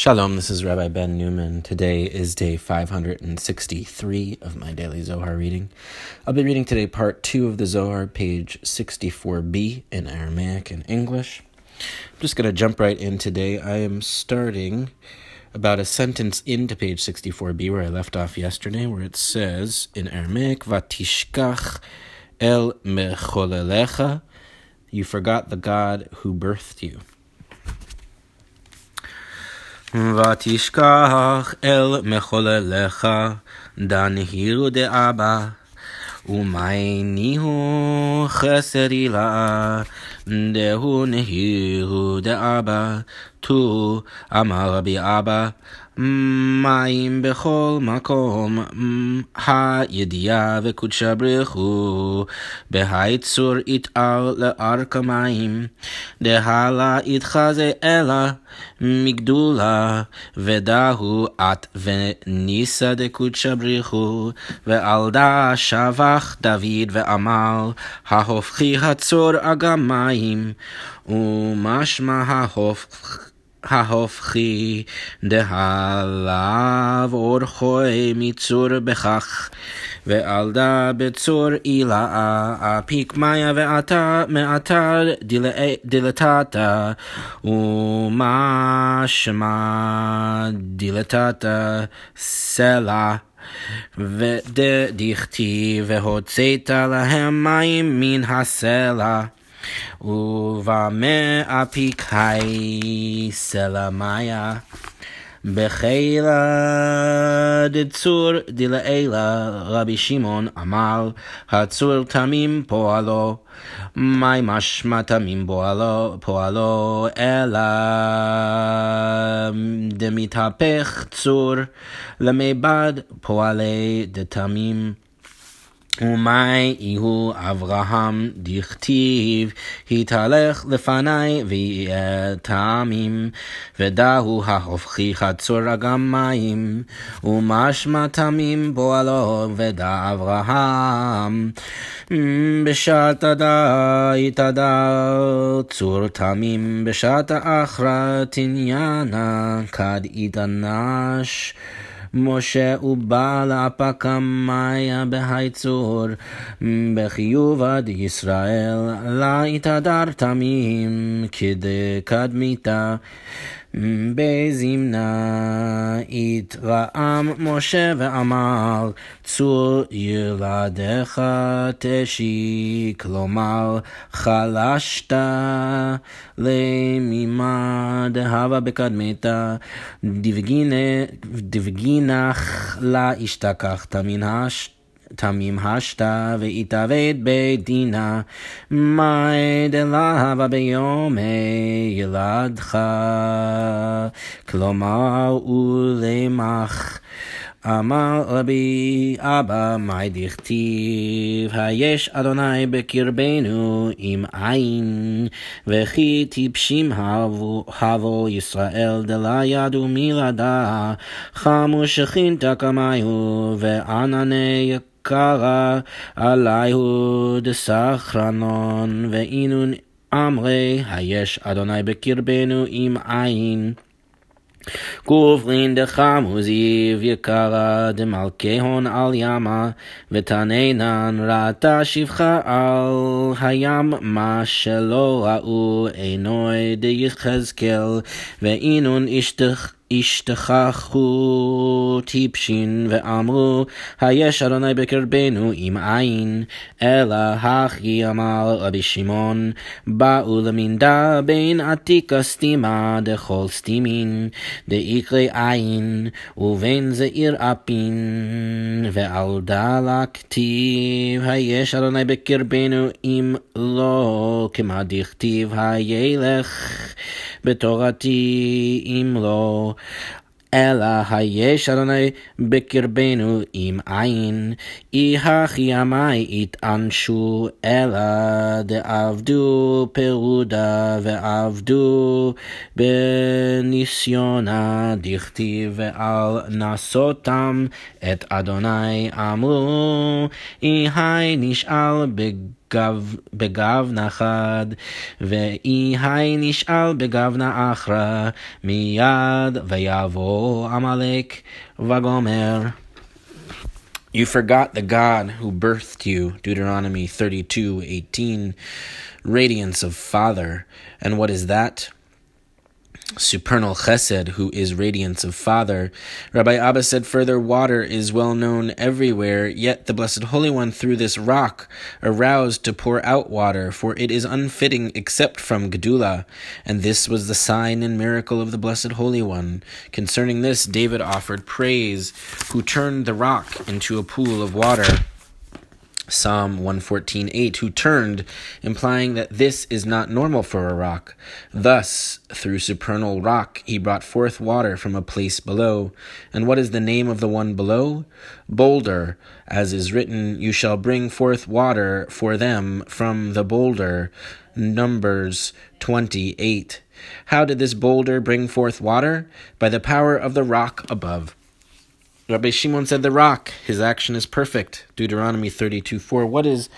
Shalom, this is Rabbi Ben Newman. Today is day 563 of my daily Zohar reading. I'll be reading today part 2 of the Zohar, page 64b in Aramaic and English. I'm just going to jump right in today. I am starting about a sentence into page 64b where I left off yesterday, where it says in Aramaic, Vatishkach el mecholelecha, you forgot the God who birthed you. ותשכח אל מחוללך, דנהירו דאבא, ומעיניהו חסרי לה, דהו נהירו דאבא, תו אמר רבי אבא, מים בכל מקום, הידיעה וקודשה ברכו, בהיצור יתער לארק המים, דהלה יתחזה אלה מגדולה, ודהו את וניסה דקודשה ברכו, ועל דה שבח דוד ואמר, ההופכי הצור אגם מים, ומשמע ההופכי ההופכי דהלאו אורחוי מצור בכך ועל דה בצור אילאה אפיק מאיה ועתה מאתר דילתתה ומשמע דילתתה סלע ודכתיב והוצאת להם מים מן הסלע ובמה אפיקאי סלמיה בחילה דצור דלעילה רבי שמעון אמר הצור תמים פועלו מי משמע תמים פועלו אלא דמתהפך צור למיבד פועלי דתמים ומאי יהו אברהם דכתיב, התהלך לפניי ויהיה טעמים, ודהו ההופכי חצור אגם מים, ומשמע תמים פועלו ודע אברהם. בשעת הדה יתהדה צור תמים, בשעת האחרא תניאנה כד יתנש. משה ובא לאפקא מאיה בחיוב עד ישראל, לה התהדר תמים כדקדמיתה. בזמנה התרעם משה ואמר, צור ילדיך תשי, כלומר חלשת למימה דהבה בקדמתה, דבגינך לה השתכחת מן השת. תמים השתה והתאבד בדינה, מאי דלהבה ביומי ילדך, כלומר ולמח. אמר רבי אבא, מאי דכתיב, היש אדוני בקרבנו עם עין, וכי טיפשים הבו ישראל דלה ידו מלדה, חמו שכינתה כמיהו, וענני קרא עליהו דסחרנון, ואינון אמרי, היש אדוני בקרבנו עם עין. גופלין דחמו זיו יקרה דמלכי הון על ימה, ותננן ראתה שפחה על הים, מה שלא ראו עינוי דיחזקאל, ואינון אשתך השתכחו טיפשין ואמרו, היש אדוני בקרבנו עם עין, אלא הכי אמר רבי שמעון, באו למינדה בין עתיקה סתימה דכל סתימין, דאיקרי עין, ובין זעיר אפין, ועל דלה כתיב, היש אדוני בקרבנו אם לא, כמה דכתיב, הילך בתורתי אם לא. אלא היש אדוני בקרבנו עם עין, אי הכי ימי יתענשו, אלא דעבדו פירודה ועבדו בניסיונה, דכתיב ועל נסותם את אדוני אמרו, אי היי נשאל בג... בגוונה חד, ואי היי נשאל בגוונה אחרא, מיד ויבוא עמלק וגומר. You forgot the God who birthed you, Deuteronomy 32 18, radiance of Father. And what is that? Supernal chesed, who is radiance of Father. Rabbi Abba said further, water is well known everywhere, yet the Blessed Holy One through this rock aroused to pour out water, for it is unfitting except from Gedula. And this was the sign and miracle of the Blessed Holy One. Concerning this, David offered praise, who turned the rock into a pool of water. Psalm 114.8, who turned, implying that this is not normal for a rock. Thus, through supernal rock, he brought forth water from a place below. And what is the name of the one below? Boulder, as is written, You shall bring forth water for them from the boulder. Numbers 28. How did this boulder bring forth water? By the power of the rock above. Rabbi Shimon said the rock, his action is perfect. Deuteronomy 32 4. What is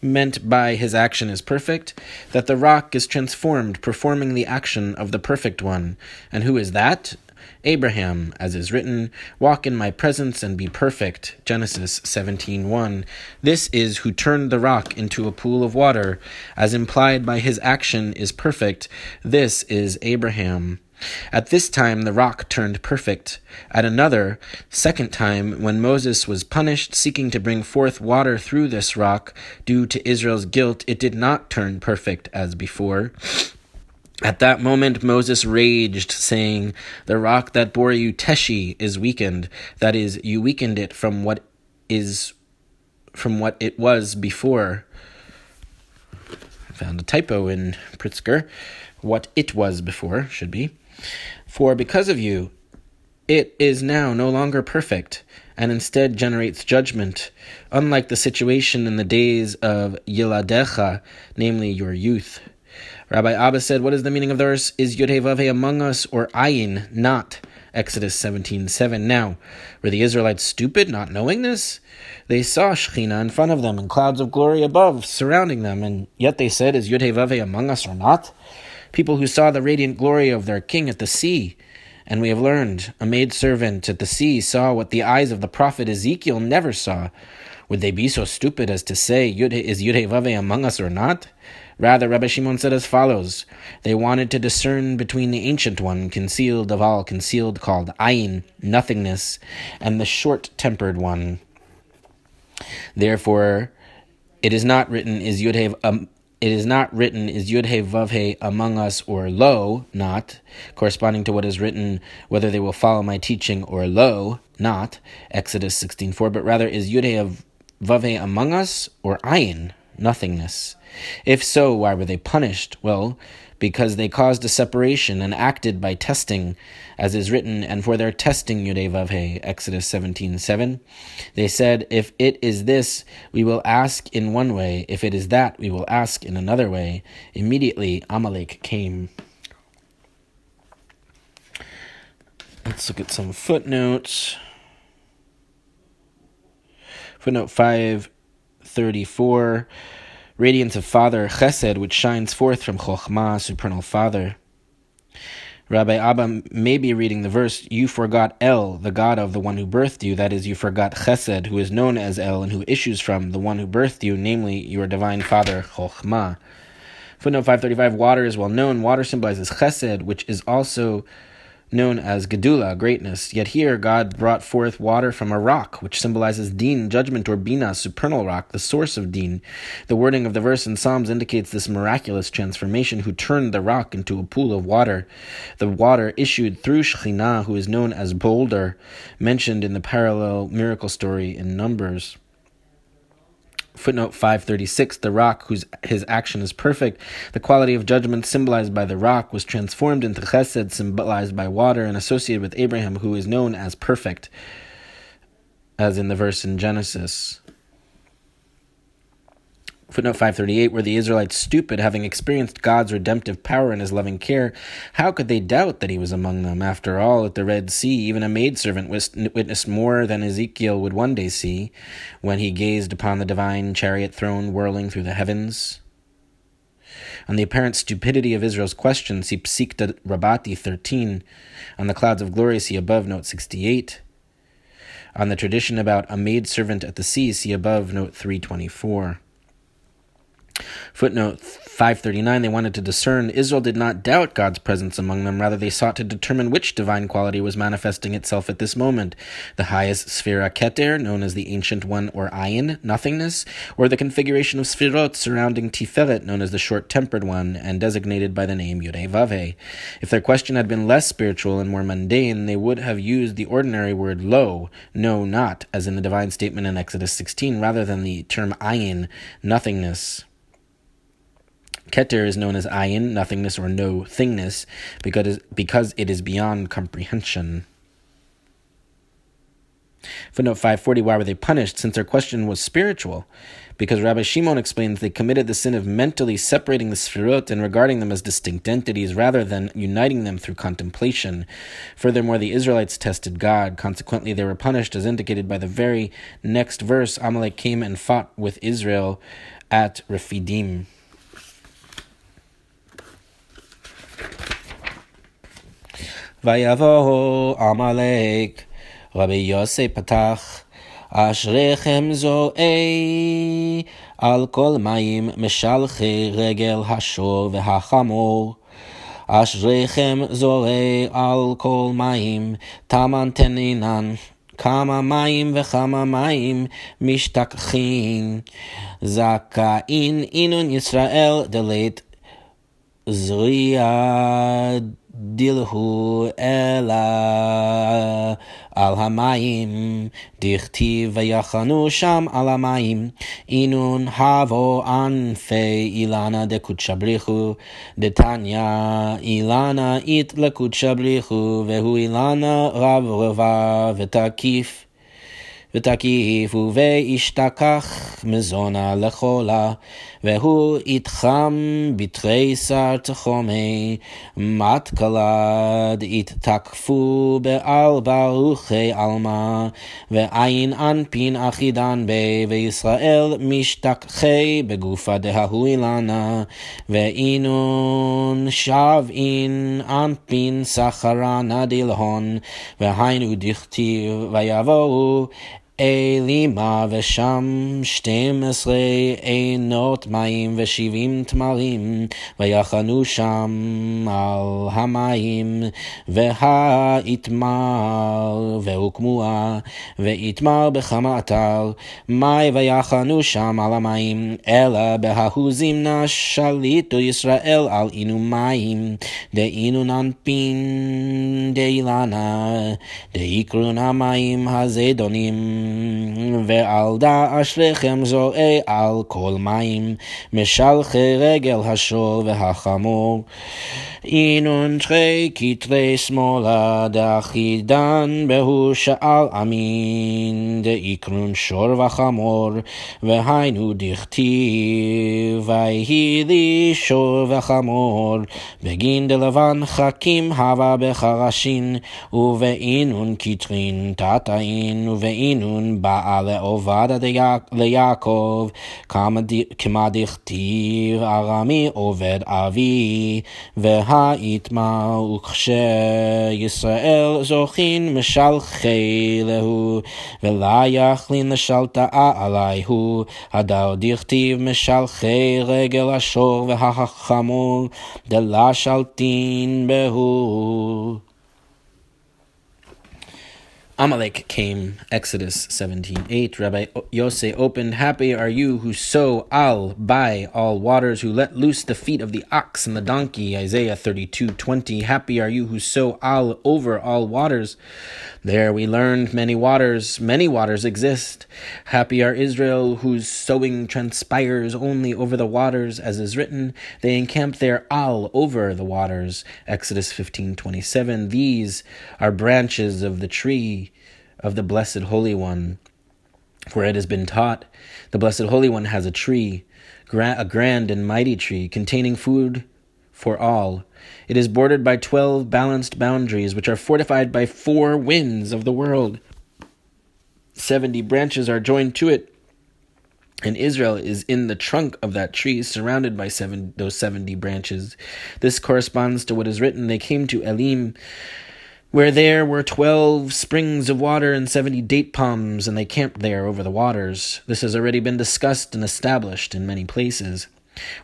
meant by his action is perfect? That the rock is transformed, performing the action of the perfect one. And who is that? Abraham, as is written, walk in my presence and be perfect. Genesis 17:1. This is who turned the rock into a pool of water, as implied by his action is perfect. This is Abraham. At this time the rock turned perfect. At another, second time, when Moses was punished, seeking to bring forth water through this rock, due to Israel's guilt, it did not turn perfect as before. At that moment Moses raged, saying, The rock that bore you Teshi is weakened. That is, you weakened it from what is from what it was before. I found a typo in Pritzker. What it was before should be. For because of you, it is now no longer perfect, and instead generates judgment, unlike the situation in the days of Yiladecha, namely your youth. Rabbi Abba said, What is the meaning of the verse? Is Yudhevave among us or Ayin not? Exodus 17 7. Now, were the Israelites stupid, not knowing this? They saw Shekhinah in front of them and clouds of glory above, surrounding them, and yet they said, Is Yudhevave among us or not? People who saw the radiant glory of their king at the sea. And we have learned a maidservant at the sea saw what the eyes of the prophet Ezekiel never saw. Would they be so stupid as to say, Is Yudhe among us or not? Rather, Rabbi Shimon said as follows They wanted to discern between the ancient one, concealed of all concealed, called Ayin, nothingness, and the short tempered one. Therefore, it is not written, Is Yudhe um, it is not written is Yud He Vav He among us or lo, not, corresponding to what is written, whether they will follow my teaching or lo, not, Exodus 16.4, but rather is Yud He Vav He among us or ayin, nothingness. If so, why were they punished? Well, because they caused a separation and acted by testing, as is written, and for their testing, Yudevavhe, Exodus 17 7. They said, If it is this, we will ask in one way, if it is that, we will ask in another way. Immediately, Amalek came. Let's look at some footnotes. Footnote 534 radiance of Father, Chesed, which shines forth from Chokhmah, supernal Father. Rabbi Abba may be reading the verse, You forgot El, the God of the one who birthed you, that is, you forgot Chesed, who is known as El and who issues from the one who birthed you, namely your divine Father, Chokhmah. Footnote 535 Water is well known. Water symbolizes Chesed, which is also known as Gedula, greatness. Yet here God brought forth water from a rock, which symbolizes Din, judgment, or Bina, supernal rock, the source of Din. The wording of the verse in Psalms indicates this miraculous transformation who turned the rock into a pool of water. The water issued through Shekhinah, who is known as Boulder, mentioned in the parallel miracle story in Numbers. Footnote 536 The rock, whose his action is perfect, the quality of judgment symbolized by the rock, was transformed into chesed, symbolized by water, and associated with Abraham, who is known as perfect, as in the verse in Genesis. Footnote 538 Were the Israelites stupid, having experienced God's redemptive power and his loving care? How could they doubt that he was among them? After all, at the Red Sea, even a maidservant witnessed more than Ezekiel would one day see when he gazed upon the divine chariot throne whirling through the heavens. On the apparent stupidity of Israel's question, see Psikta Rabati 13. On the clouds of glory, see above, note 68. On the tradition about a maidservant at the sea, see above, note 324. Footnote 539 They wanted to discern. Israel did not doubt God's presence among them, rather, they sought to determine which divine quality was manifesting itself at this moment the highest sefirah Keter, known as the Ancient One or Ayin, nothingness, or the configuration of sefirot surrounding Tiferet, known as the Short Tempered One, and designated by the name Yudei Vave. If their question had been less spiritual and more mundane, they would have used the ordinary word lo, no, not, as in the divine statement in Exodus 16, rather than the term Ayin, nothingness. Keter is known as ayin, nothingness or no thingness, because, because it is beyond comprehension. Footnote 540 Why were they punished? Since their question was spiritual. Because Rabbi Shimon explains they committed the sin of mentally separating the Sefirot and regarding them as distinct entities rather than uniting them through contemplation. Furthermore, the Israelites tested God. Consequently, they were punished as indicated by the very next verse Amalek came and fought with Israel at Rephidim. ויבואו עמלק, רבי יוסי פתח, אשריכם זועי, על כל מים משלחי רגל השור והחמור. אשריכם זורעי על כל מים, תמן תנינן. כמה מים וכמה מים משתכחין. זכאין אינון ישראל דלית זריעה דילהו אלא על המים, דכתיב ויחנו שם על המים, אינון הבו ענפי אילנה דקודשא בריחו, דתניא אילנה אית לקודשא בריחו, והוא אילנה רב רבה ותקיף. ותקיפו וישתכח מזונה לחולה, והוא יתחם בתריסר תחומי, מתקלד יתתקפו בעל ברוכי עלמא, ועין אנפין אחידן בי, וישראל משתכחי בגופה דההוא אילנה, ואינון אין אנפין סחרה נדילהון, והיינו דכתיב ויבואו אלימה ושם שתים עשרה עינות מים ושבעים תמרים ויחנו שם על המים והאיתמר והוקמוה ואיתמר בכמה אתר מי ויחנו שם על המים אלא בההוא זימנה שליטו ישראל על אינו מים דאינו ננפין דאילנה דאיקרון המים הזדונים ועל דא אשריכם זועי על כל מים, משלחי רגל השור והחמור. אינון תרי כתרי שמאלה דחידן בהו שאל אמין דאיקרון שור וחמור והיינו דכתיב ויהי לי שור וחמור בגין דלבן חכים הווה בחרשין ובאינון כתרין תתאין ובאינון באה לעובדה ליעקב כמה דכתיב ארמי עובד אבי והאיתמר וכשישראל זוכין משלחי להו ולא יכלין לשלטאה עליהו. הדר דכתיב משלחי רגל השור והחמור דלה שלטין בהו Amalek came, Exodus 17:8. Rabbi Yosef opened, Happy are you who sow al by all waters, who let loose the feet of the ox and the donkey. Isaiah 32:20. Happy are you who sow al over all waters. There we learned many waters, many waters exist. Happy are Israel whose sowing transpires only over the waters, as is written, they encamp their al over the waters. Exodus 15:27. These are branches of the tree of the Blessed Holy One. For it has been taught, the Blessed Holy One has a tree a grand and mighty tree containing food for all. It is bordered by twelve balanced boundaries, which are fortified by four winds of the world. Seventy branches are joined to it, and Israel is in the trunk of that tree, surrounded by seven those seventy branches. This corresponds to what is written: They came to Elim, where there were twelve springs of water and seventy date palms, and they camped there over the waters. This has already been discussed and established in many places.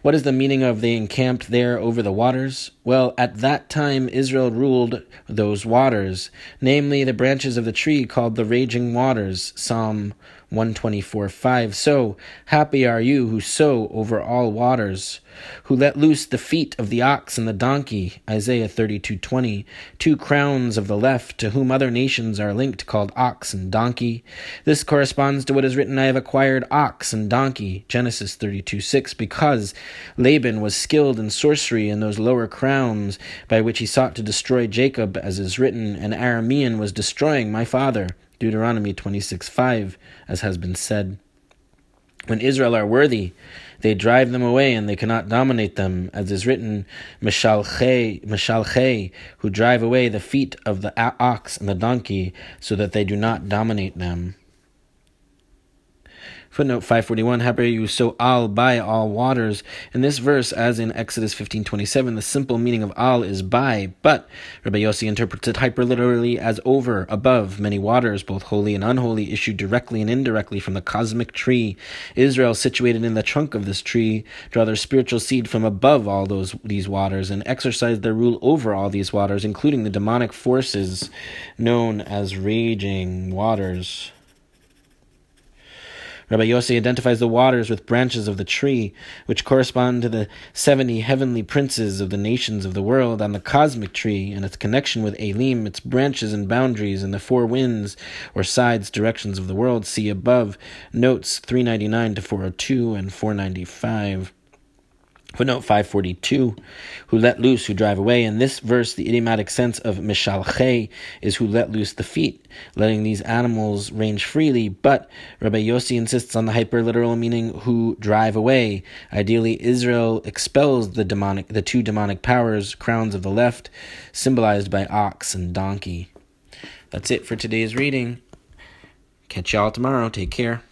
What is the meaning of they encamped there over the waters? Well, at that time Israel ruled those waters, namely the branches of the tree called the raging waters. Psalm 124 5. So happy are you who sow over all waters, who let loose the feet of the ox and the donkey. Isaiah 32 20. Two crowns of the left, to whom other nations are linked, called ox and donkey. This corresponds to what is written, I have acquired ox and donkey. Genesis 32 6. Because Laban was skilled in sorcery in those lower crowns by which he sought to destroy Jacob, as is written, an Aramean was destroying my father. Deuteronomy 26 5, as has been said. When Israel are worthy, they drive them away and they cannot dominate them, as is written, Meshalche, who drive away the feet of the ox and the donkey, so that they do not dominate them. Footnote 541, Haber you so al by all waters. In this verse, as in Exodus 15.27, the simple meaning of al is by, but Rabbi Yossi interprets it hyperliterally as over, above, many waters, both holy and unholy, issue directly and indirectly from the cosmic tree. Israel, situated in the trunk of this tree, draw their spiritual seed from above all those these waters and exercise their rule over all these waters, including the demonic forces known as raging waters. Rabbi Yossi identifies the waters with branches of the tree, which correspond to the seventy heavenly princes of the nations of the world on the cosmic tree and its connection with Elim, its branches and boundaries, and the four winds or sides directions of the world. See above notes 399 to 402 and 495. Footnote 542, who let loose, who drive away. In this verse, the idiomatic sense of mishalche is who let loose the feet, letting these animals range freely. But Rabbi Yossi insists on the hyperliteral meaning who drive away. Ideally, Israel expels the demonic, the two demonic powers, crowns of the left, symbolized by ox and donkey. That's it for today's reading. Catch y'all tomorrow. Take care.